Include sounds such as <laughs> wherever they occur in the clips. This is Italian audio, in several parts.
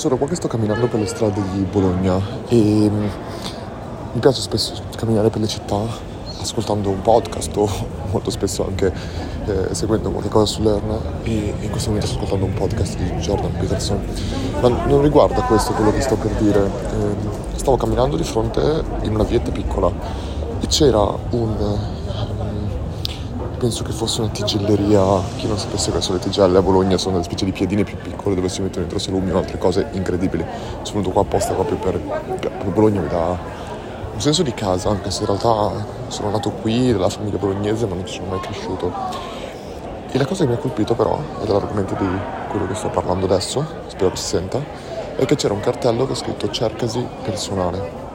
sono qua che sto camminando per le strade di Bologna e mm, mi piace spesso camminare per le città ascoltando un podcast o <laughs> molto spesso anche eh, seguendo qualche cosa sull'Erna e in questo momento sto ascoltando un podcast di Jordan Peterson. Ma non riguarda questo quello che sto per dire eh, stavo camminando di fronte in una vietta piccola e c'era un penso che fosse una tigelleria, chi non sapesse sono le tigelle a Bologna sono delle specie di piedine più piccole dove si mettono dentro salumi o altre cose incredibili. Sono venuto qua apposta proprio per, per Bologna mi dà un senso di casa, anche se in realtà sono nato qui, della famiglia bolognese, ma non ci sono mai cresciuto. E la cosa che mi ha colpito però, ed è l'argomento di quello che sto parlando adesso, spero che si senta, è che c'era un cartello che ha scritto cercasi personale.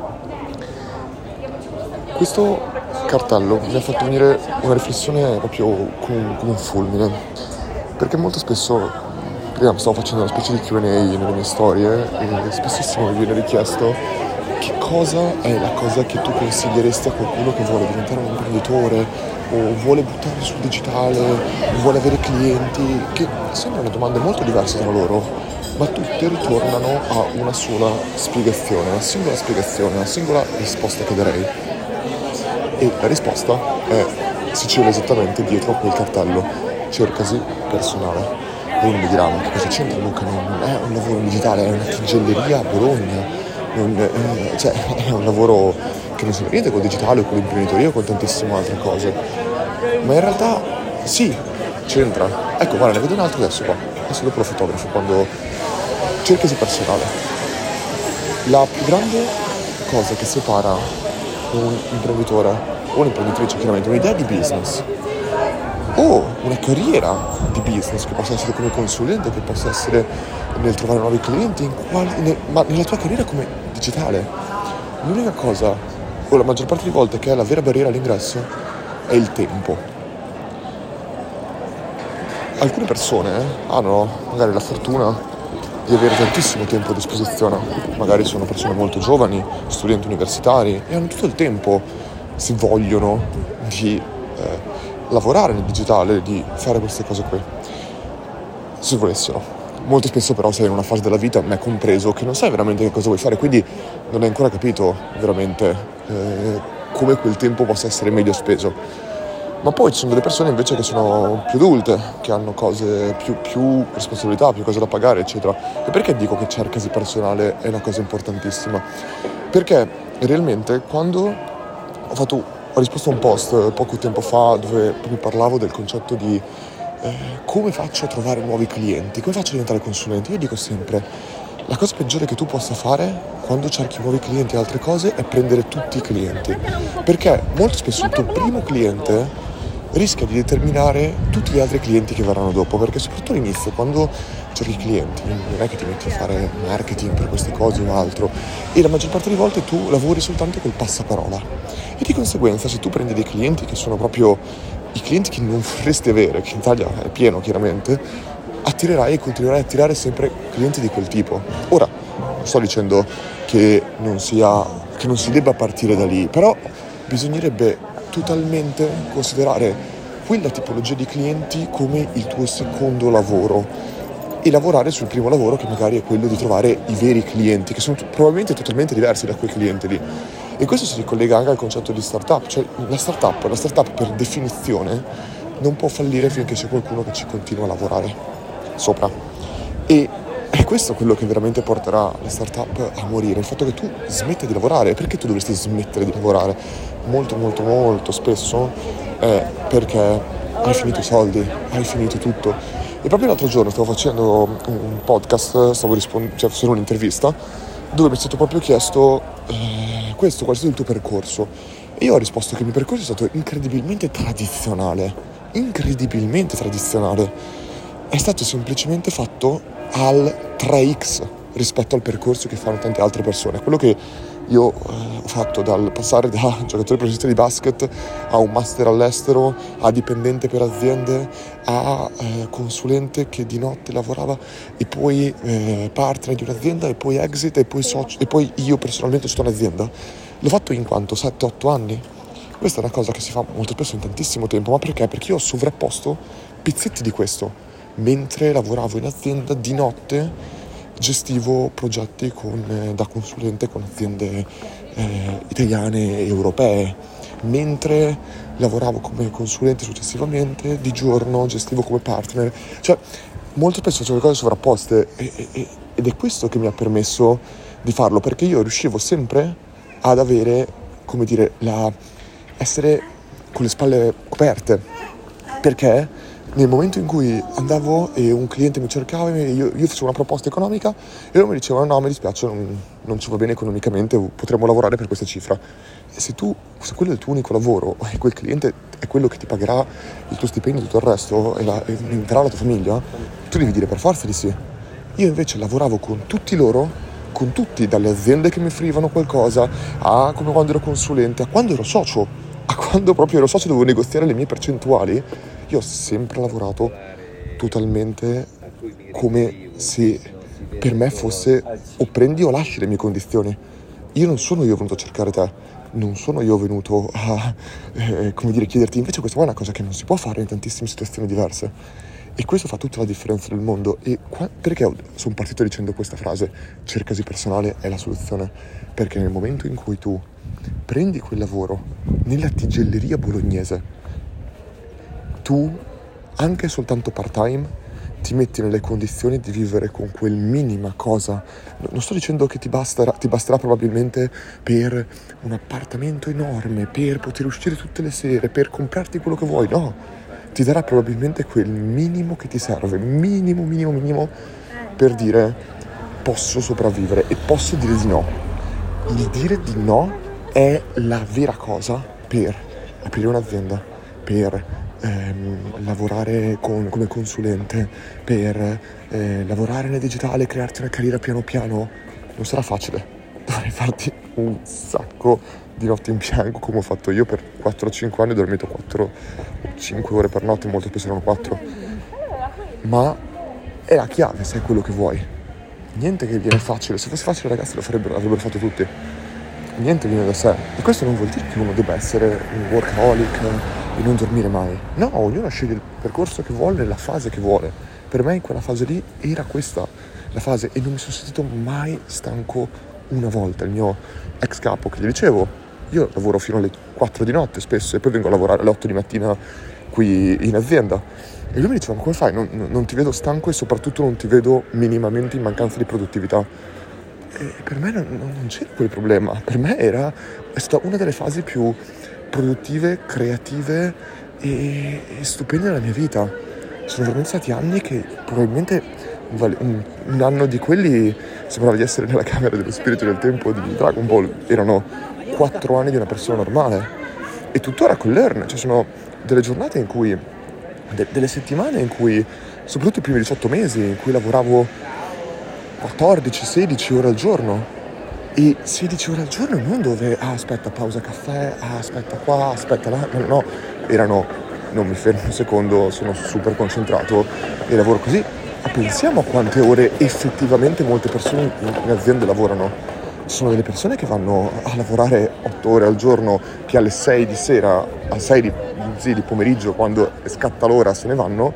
Questo cartello mi ha fatto venire una riflessione proprio come, come un fulmine, perché molto spesso, prima stavo facendo una specie di Q&A nelle mie storie e spessissimo mi viene richiesto che cosa è la cosa che tu consiglieresti a qualcuno che vuole diventare un imprenditore o vuole buttare sul digitale vuole avere clienti, che sembrano domande molto diverse tra loro, ma tutte ritornano a una sola spiegazione, una singola spiegazione, una singola risposta che darei e la risposta è, si cela esattamente dietro a quel cartello, cercasi personale. Uno mi ma che cosa c'entra Luca? Non è un lavoro digitale, è una tigelleria a Bologna, non, eh, cioè, <laughs> è un lavoro che non c'entra niente col digitale o con l'imprenditoria con tantissime altre cose. Ma in realtà sì, c'entra. Ecco, guarda, ne vedo un altro adesso qua. Adesso dopo lo fotografo quando cercasi personale. La più grande cosa che separa un imprenditore o un'imprenditrice chiaramente, un'idea di business o una carriera di business che possa essere come consulente, che possa essere nel trovare nuovi clienti, quali, nel, ma nella tua carriera come digitale. L'unica cosa, o la maggior parte delle volte, che è la vera barriera all'ingresso è il tempo. Alcune persone hanno magari la fortuna di avere tantissimo tempo a disposizione. Magari sono persone molto giovani, studenti universitari e hanno tutto il tempo, se vogliono, di eh, lavorare nel digitale, di fare queste cose qui. Se volessero. Molto spesso però sei in una fase della vita, me compreso, che non sai veramente che cosa vuoi fare, quindi non hai ancora capito veramente eh, come quel tempo possa essere meglio speso ma poi ci sono delle persone invece che sono più adulte, che hanno cose più, più responsabilità, più cose da pagare, eccetera. E perché dico che cercasi personale è una cosa importantissima? Perché realmente quando ho, fatto, ho risposto a un post poco tempo fa dove proprio parlavo del concetto di eh, come faccio a trovare nuovi clienti, come faccio a diventare consulente, io dico sempre la cosa peggiore che tu possa fare quando cerchi nuovi clienti e altre cose è prendere tutti i clienti. Perché molto spesso il tuo primo cliente rischia di determinare tutti gli altri clienti che verranno dopo, perché soprattutto all'inizio, quando cerchi clienti, non è che ti metti a fare marketing per queste cose o altro, e la maggior parte delle volte tu lavori soltanto col passaparola. E di conseguenza, se tu prendi dei clienti che sono proprio i clienti che non vorresti avere, che in Italia è pieno chiaramente, attirerai e continuerai a attirare sempre clienti di quel tipo. Ora, non sto dicendo che non, sia, che non si debba partire da lì, però bisognerebbe totalmente considerare quella tipologia di clienti come il tuo secondo lavoro e lavorare sul primo lavoro che magari è quello di trovare i veri clienti che sono probabilmente totalmente diversi da quei clienti lì e questo si ricollega anche al concetto di startup cioè la startup, la startup per definizione non può fallire finché c'è qualcuno che ci continua a lavorare sopra e è questo quello che veramente porterà le startup a morire, il fatto che tu smetta di lavorare. Perché tu dovresti smettere di lavorare? Molto, molto, molto spesso è perché hai finito i soldi, hai finito tutto. E proprio l'altro giorno stavo facendo un podcast, stavo rispondendo, cioè facendo un'intervista, dove mi è stato proprio chiesto eh, questo, qual è stato il tuo percorso? E io ho risposto che il mio percorso è stato incredibilmente tradizionale, incredibilmente tradizionale. È stato semplicemente fatto al 3x rispetto al percorso che fanno tante altre persone. Quello che io eh, ho fatto dal passare da <laughs> giocatore professionista di basket a un master all'estero, a dipendente per aziende, a eh, consulente che di notte lavorava e poi eh, partner di un'azienda e poi exit e poi, socio, e poi io personalmente sto in azienda, l'ho fatto in quanto 7-8 anni. Questa è una cosa che si fa molto spesso in tantissimo tempo, ma perché? Perché io ho sovrapposto pezzetti di questo mentre lavoravo in azienda di notte gestivo progetti con, eh, da consulente con aziende eh, italiane e europee, mentre lavoravo come consulente successivamente, di giorno gestivo come partner, cioè molto spesso le cose sovrapposte e, e, ed è questo che mi ha permesso di farlo, perché io riuscivo sempre ad avere, come dire, la, essere con le spalle coperte, perché nel momento in cui andavo e un cliente mi cercava, io, io facevo una proposta economica e loro mi dicevano no, mi dispiace, non, non, ci va bene economicamente, potremmo lavorare per questa cifra. E se tu, se quello è il tuo unico lavoro <laughs> e quel cliente è quello che ti pagherà il tuo stipendio e tutto il resto e, la, e la tua famiglia, tu devi dire per forza di sì. Io invece lavoravo con tutti loro, con tutti, dalle aziende che mi offrivano qualcosa, a come quando ero consulente, a quando ero socio, quando proprio ero socio dovevo negoziare le mie percentuali io ho sempre lavorato totalmente come se per me fosse o prendi o lasci le mie condizioni. Io non sono io venuto a cercare te, non sono io venuto a, eh, come dire, chiederti invece questa è una cosa che non si può fare in tantissime situazioni diverse. E questo fa tutta la differenza nel mondo. E qua, perché sono partito dicendo questa frase? Cercasi personale è la soluzione. Perché nel momento in cui tu prendi quel lavoro nella tigelleria bolognese, tu, anche soltanto part-time, ti metti nelle condizioni di vivere con quel minima cosa. Non sto dicendo che ti basterà, ti basterà probabilmente per un appartamento enorme, per poter uscire tutte le sere, per comprarti quello che vuoi, no. Ti darà probabilmente quel minimo che ti serve, minimo, minimo, minimo, per dire posso sopravvivere e posso dire di no. Il dire di no è la vera cosa per aprire un'azienda, per ehm, lavorare con, come consulente, per eh, lavorare nel digitale, crearti una carriera piano piano, non sarà facile. <laughs> Dovrai farti un sacco di notti in bianco come ho fatto io per 4-5 anni, ho dormito 4-5 ore per notte, molto spesso erano 4. Ma è la chiave, sai quello che vuoi. Niente che viene facile, se fosse facile ragazzi lo farebbero, l'avrebbero fatto tutti. Niente viene da sé. E questo non vuol dire che uno debba essere un workaholic, di non dormire mai. No, ognuno sceglie il percorso che vuole, la fase che vuole. Per me in quella fase lì era questa la fase e non mi sono sentito mai stanco una volta. Il mio ex capo che gli dicevo, io lavoro fino alle 4 di notte spesso e poi vengo a lavorare alle 8 di mattina qui in azienda. E lui mi diceva, ma come fai? Non, non ti vedo stanco e soprattutto non ti vedo minimamente in mancanza di produttività. E per me non, non c'era quel problema, per me era, è stata una delle fasi più produttive, creative e, e stupende della mia vita. Sono veramente stati anni che probabilmente un, un anno di quelli sembrava di essere nella camera dello spirito del tempo di Dragon Ball. Erano quattro anni di una persona normale. E tuttora con l'ERN, cioè sono delle giornate in cui, de, delle settimane in cui, soprattutto i primi 18 mesi, in cui lavoravo 14-16 ore al giorno e 16 ore al giorno non dove, ah aspetta pausa caffè, ah aspetta qua, aspetta là, no, no, erano, non mi fermo un secondo, sono super concentrato e lavoro così. Ma pensiamo a quante ore effettivamente molte persone in aziende lavorano. Ci sono delle persone che vanno a lavorare 8 ore al giorno, che alle 6 di sera, alle 6 di, sì, di pomeriggio, quando scatta l'ora, se ne vanno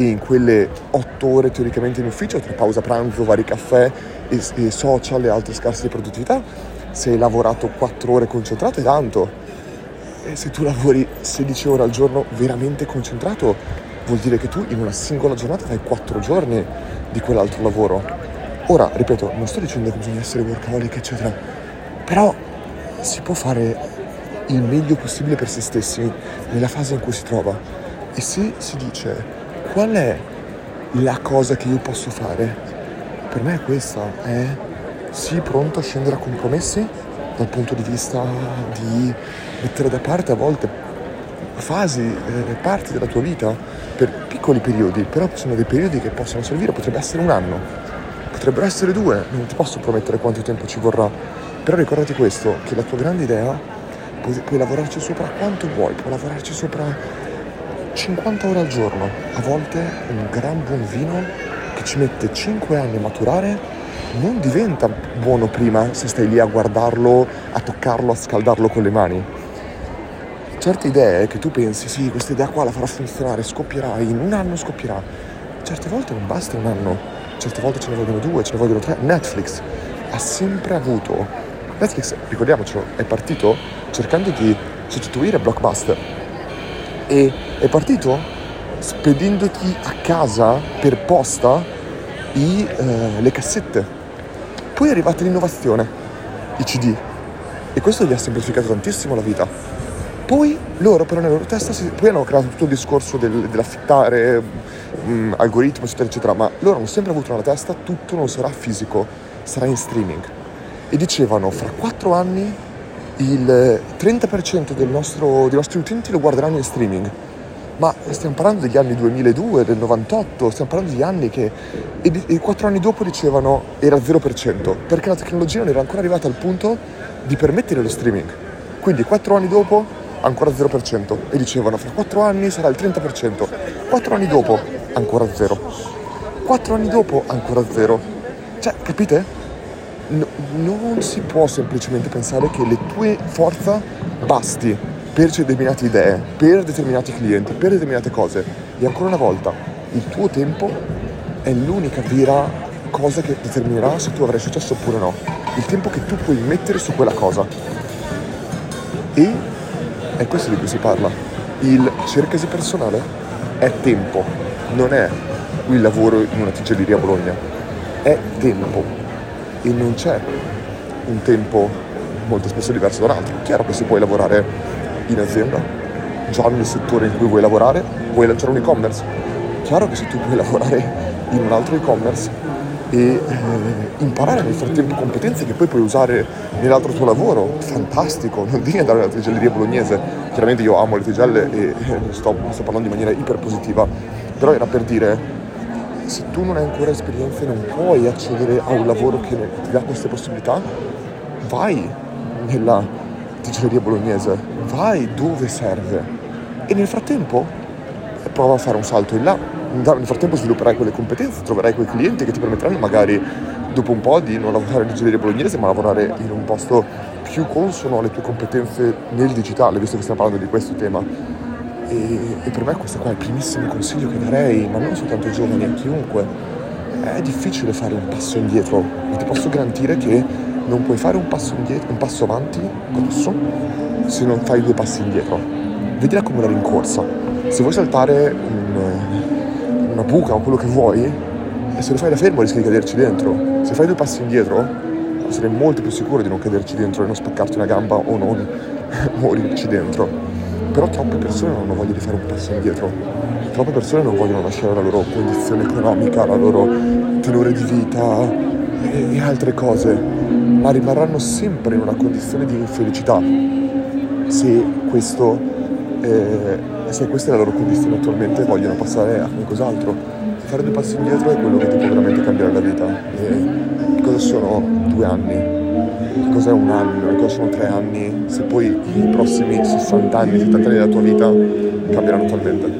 e in quelle otto ore teoricamente in ufficio, tra pausa pranzo, vari caffè e, e social e altre scarse di produttività, se hai lavorato quattro ore concentrato è tanto. E se tu lavori 16 ore al giorno veramente concentrato, vuol dire che tu in una singola giornata fai quattro giorni di quell'altro lavoro. Ora, ripeto, non sto dicendo che bisogna essere workaholic, eccetera, però si può fare il meglio possibile per se stessi nella fase in cui si trova. E se si dice qual è la cosa che io posso fare? Per me è questa, è sii pronto a scendere a compromessi dal punto di vista di mettere da parte a volte fasi, eh, parti della tua vita per piccoli periodi, però sono dei periodi che possono servire, potrebbe essere un anno, potrebbero essere due, non ti posso promettere quanto tempo ci vorrà, però ricordati questo, che la tua grande idea puoi, puoi lavorarci sopra quanto vuoi, puoi lavorarci sopra 50 ore al giorno, a volte un gran buon vino che ci mette 5 anni a maturare non diventa buono prima se stai lì a guardarlo, a toccarlo, a scaldarlo con le mani. Certe idee che tu pensi, sì, questa idea qua la farà funzionare, scoppierà, in un anno scoppierà. Certe volte non basta un anno, certe volte ce ne vogliono due, ce ne vogliono tre. Netflix ha sempre avuto. Netflix, ricordiamocelo, è partito cercando di sostituire Blockbuster e è partito spedendoti a casa per posta i, eh, le cassette. Poi è arrivata l'innovazione, i CD, e questo gli ha semplificato tantissimo la vita. Poi loro però nella loro testa si, poi hanno creato tutto il discorso del, dell'affittare, mh, mm, algoritmo eccetera eccetera, ma loro hanno sempre avuto nella testa tutto non sarà fisico, sarà in streaming. E dicevano fra quattro anni il 30% del nostro, dei nostri utenti lo guarderanno in streaming. Ma stiamo parlando degli anni 2002, del 98, stiamo parlando di anni che... E, e quattro anni dopo dicevano era 0%, perché la tecnologia non era ancora arrivata al punto di permettere lo streaming. Quindi quattro anni dopo ancora 0% e dicevano fra quattro anni sarà il 30%, quattro anni dopo ancora 0, quattro anni dopo ancora 0. Cioè, capite? No, non si può semplicemente pensare che le tue forze basti per determinate idee, per determinati clienti, per determinate cose. E ancora una volta, il tuo tempo è l'unica vera cosa che determinerà se tu avrai successo oppure no. Il tempo che tu puoi mettere su quella cosa. E è questo di cui si parla. Il cercasi personale è tempo, non è il lavoro in una tigelleria a Bologna, è tempo e non c'è un tempo molto spesso diverso da un altro. Chiaro che se puoi lavorare in azienda, già nel settore in cui vuoi lavorare, puoi lanciare un e-commerce. Chiaro che se tu puoi <laughs> lavorare in un altro e-commerce e eh, imparare nel frattempo competenze che poi puoi usare nell'altro tuo lavoro, fantastico, non devi andare alla tigelleria bolognese. Chiaramente io amo le tigelle e eh, sto, sto parlando in maniera iper positiva, però era per dire se tu non hai ancora esperienza e non puoi accedere a un lavoro che ti dà queste possibilità, vai nella tigeria bolognese, vai dove serve e nel frattempo prova a fare un salto in là. Nel frattempo svilupperai quelle competenze, troverai quei clienti che ti permetteranno magari dopo un po' di non lavorare in tigeria bolognese ma lavorare in un posto più consono alle tue competenze nel digitale, visto che stiamo parlando di questo tema e, e, per me questo qua è il primissimo consiglio che darei, ma non soltanto ai giovani, a chiunque. È difficile fare un passo indietro, ma ti posso garantire che non puoi fare un passo, indietro, un passo avanti grosso se non fai due passi indietro. Vedila come una rincorsa. Se vuoi saltare un, una buca o quello che vuoi, e se lo fai da fermo rischi di caderci dentro. Se fai due passi indietro, sarei molto più sicuro di non caderci dentro e non spaccarti una gamba o non <laughs> morirci dentro però troppe persone non hanno voglia di fare un passo indietro, troppe persone non vogliono lasciare la loro condizione economica, la loro tenore di vita e altre cose, ma rimarranno sempre in una condizione di infelicità se, questo, eh, se questa è la loro condizione attualmente vogliono passare a qualcos'altro. Fare due passi indietro è quello che ti può veramente cambiare la vita. E cosa sono due anni? cos'è un anno, cosa sono tre anni, se poi i prossimi 60 anni, 70 anni della tua vita cambieranno totalmente.